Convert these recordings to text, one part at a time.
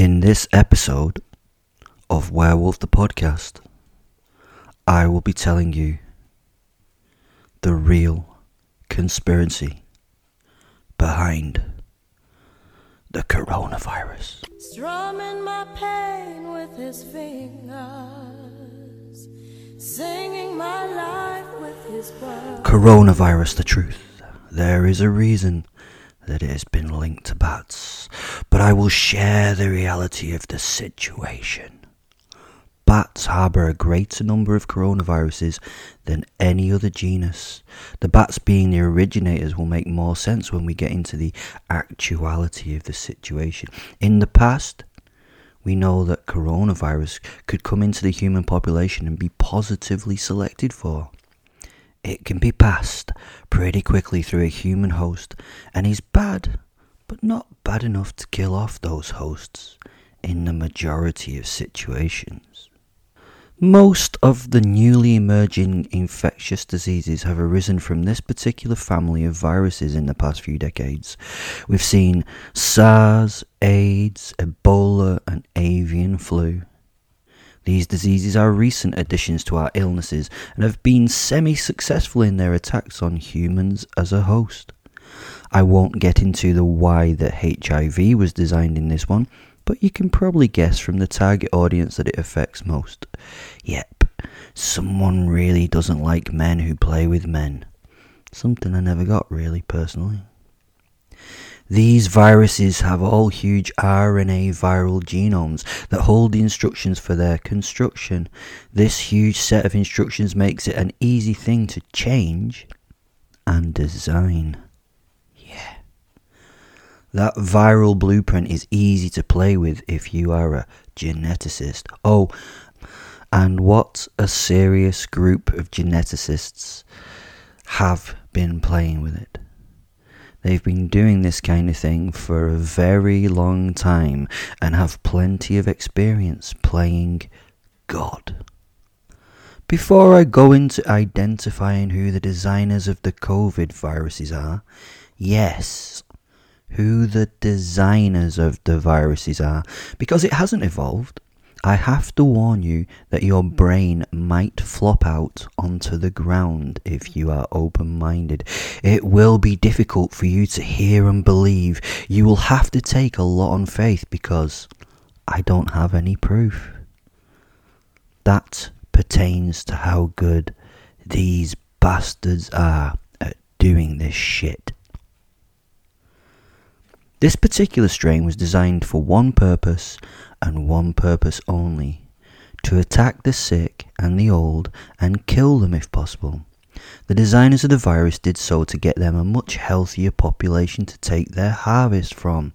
In this episode of Werewolf the Podcast, I will be telling you the real conspiracy behind the coronavirus. Strumming my pain with his fingers, singing my life with his words. Coronavirus, the truth. There is a reason that it has been linked to bats, but I will share the reality of the situation. Bats harbour a greater number of coronaviruses than any other genus. The bats being the originators will make more sense when we get into the actuality of the situation. In the past, we know that coronavirus could come into the human population and be positively selected for. It can be passed pretty quickly through a human host and is bad, but not bad enough to kill off those hosts in the majority of situations. Most of the newly emerging infectious diseases have arisen from this particular family of viruses in the past few decades. We've seen SARS, AIDS, Ebola, and avian flu. These diseases are recent additions to our illnesses and have been semi successful in their attacks on humans as a host. I won't get into the why that HIV was designed in this one, but you can probably guess from the target audience that it affects most. Yep, someone really doesn't like men who play with men. Something I never got really personally. These viruses have all huge RNA viral genomes that hold the instructions for their construction. This huge set of instructions makes it an easy thing to change and design. That viral blueprint is easy to play with if you are a geneticist. Oh, and what a serious group of geneticists have been playing with it. They've been doing this kind of thing for a very long time and have plenty of experience playing God. Before I go into identifying who the designers of the COVID viruses are, yes, who the designers of the viruses are, because it hasn't evolved. I have to warn you that your brain might flop out onto the ground if you are open minded. It will be difficult for you to hear and believe. You will have to take a lot on faith because I don't have any proof. That pertains to how good these bastards are at doing this shit. This particular strain was designed for one purpose and one purpose only to attack the sick and the old and kill them if possible. The designers of the virus did so to get them a much healthier population to take their harvest from.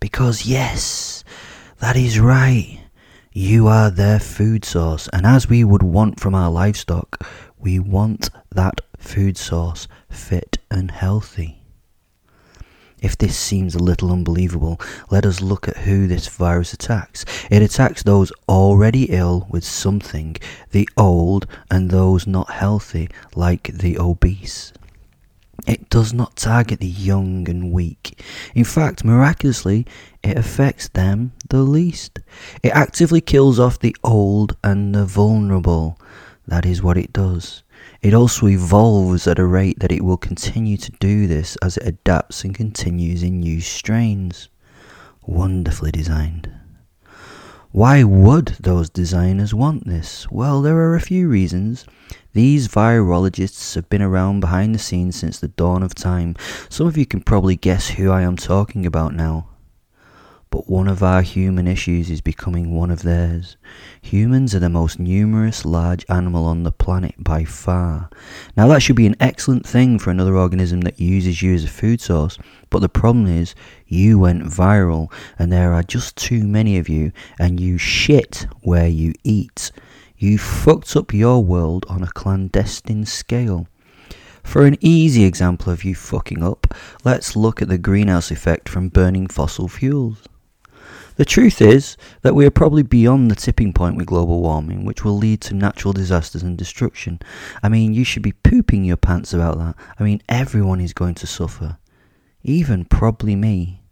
Because, yes, that is right. You are their food source, and as we would want from our livestock, we want that food source fit and healthy. If this seems a little unbelievable, let us look at who this virus attacks. It attacks those already ill with something, the old, and those not healthy, like the obese. It does not target the young and weak. In fact, miraculously, it affects them the least. It actively kills off the old and the vulnerable. That is what it does. It also evolves at a rate that it will continue to do this as it adapts and continues in new strains. Wonderfully designed. Why would those designers want this? Well, there are a few reasons. These virologists have been around behind the scenes since the dawn of time. Some of you can probably guess who I am talking about now. But one of our human issues is becoming one of theirs. Humans are the most numerous large animal on the planet by far. Now, that should be an excellent thing for another organism that uses you as a food source, but the problem is you went viral and there are just too many of you, and you shit where you eat. You fucked up your world on a clandestine scale. For an easy example of you fucking up, let's look at the greenhouse effect from burning fossil fuels. The truth is that we are probably beyond the tipping point with global warming, which will lead to natural disasters and destruction. I mean, you should be pooping your pants about that. I mean, everyone is going to suffer, even probably me.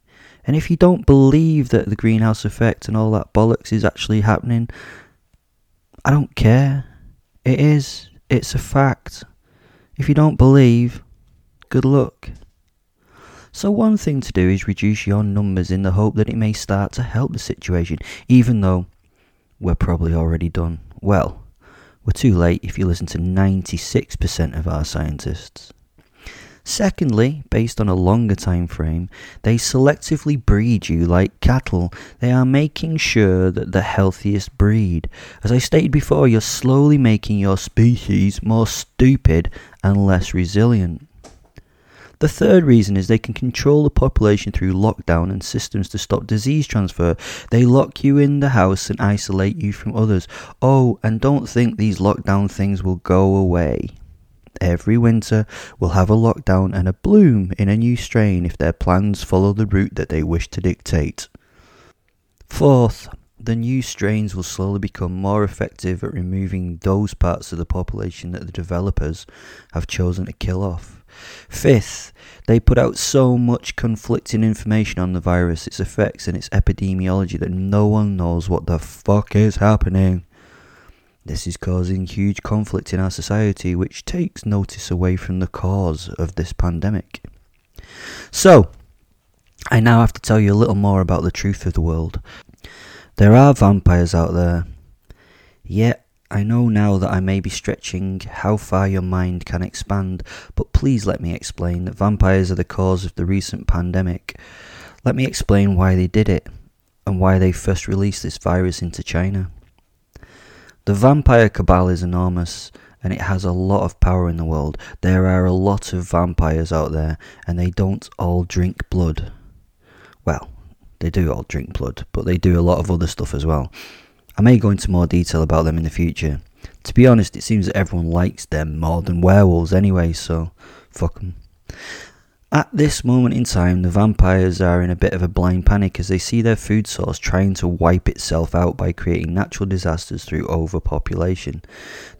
And if you don't believe that the greenhouse effect and all that bollocks is actually happening, I don't care. It is. It's a fact. If you don't believe, good luck. So, one thing to do is reduce your numbers in the hope that it may start to help the situation, even though we're probably already done. Well, we're too late if you listen to 96% of our scientists. Secondly, based on a longer time frame, they selectively breed you like cattle. They are making sure that the healthiest breed. As I stated before, you're slowly making your species more stupid and less resilient. The third reason is they can control the population through lockdown and systems to stop disease transfer. They lock you in the house and isolate you from others. Oh, and don't think these lockdown things will go away. Every winter we'll have a lockdown and a bloom in a new strain if their plans follow the route that they wish to dictate. Fourth, the new strains will slowly become more effective at removing those parts of the population that the developers have chosen to kill off. Fifth, they put out so much conflicting information on the virus, its effects, and its epidemiology that no one knows what the fuck is happening. This is causing huge conflict in our society, which takes notice away from the cause of this pandemic. So, I now have to tell you a little more about the truth of the world. There are vampires out there. Yet, I know now that I may be stretching how far your mind can expand, but please let me explain that vampires are the cause of the recent pandemic. Let me explain why they did it, and why they first released this virus into China. The vampire cabal is enormous and it has a lot of power in the world. There are a lot of vampires out there and they don't all drink blood. They do all drink blood, but they do a lot of other stuff as well. I may go into more detail about them in the future. To be honest, it seems that everyone likes them more than werewolves anyway, so fuck them. At this moment in time, the vampires are in a bit of a blind panic as they see their food source trying to wipe itself out by creating natural disasters through overpopulation.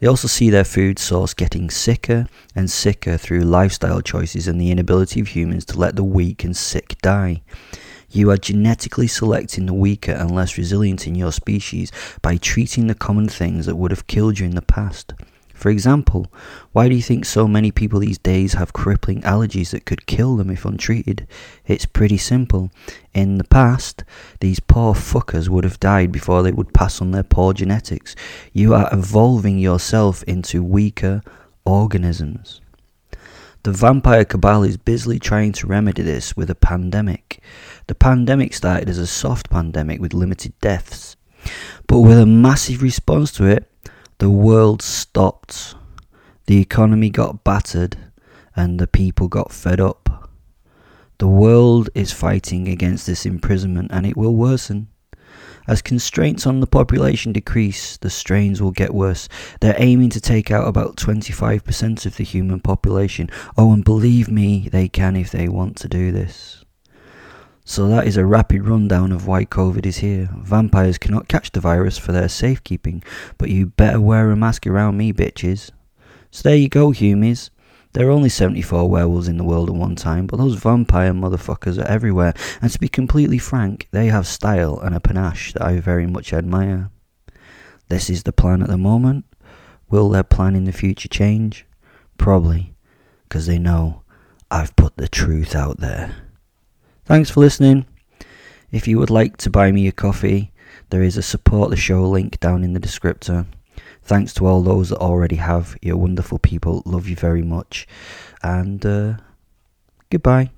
They also see their food source getting sicker and sicker through lifestyle choices and the inability of humans to let the weak and sick die. You are genetically selecting the weaker and less resilient in your species by treating the common things that would have killed you in the past. For example, why do you think so many people these days have crippling allergies that could kill them if untreated? It's pretty simple. In the past, these poor fuckers would have died before they would pass on their poor genetics. You are evolving yourself into weaker organisms. The vampire cabal is busily trying to remedy this with a pandemic. The pandemic started as a soft pandemic with limited deaths, but with a massive response to it, the world stopped, the economy got battered, and the people got fed up. The world is fighting against this imprisonment and it will worsen. As constraints on the population decrease, the strains will get worse. They're aiming to take out about 25% of the human population. Oh, and believe me, they can if they want to do this. So that is a rapid rundown of why COVID is here. Vampires cannot catch the virus for their safekeeping, but you better wear a mask around me, bitches. So there you go, humies. There are only 74 werewolves in the world at one time, but those vampire motherfuckers are everywhere, and to be completely frank, they have style and a panache that I very much admire. This is the plan at the moment. Will their plan in the future change? Probably, because they know I've put the truth out there. Thanks for listening. If you would like to buy me a coffee, there is a support the show link down in the descriptor. Thanks to all those that already have. You're wonderful people. Love you very much. And uh, goodbye.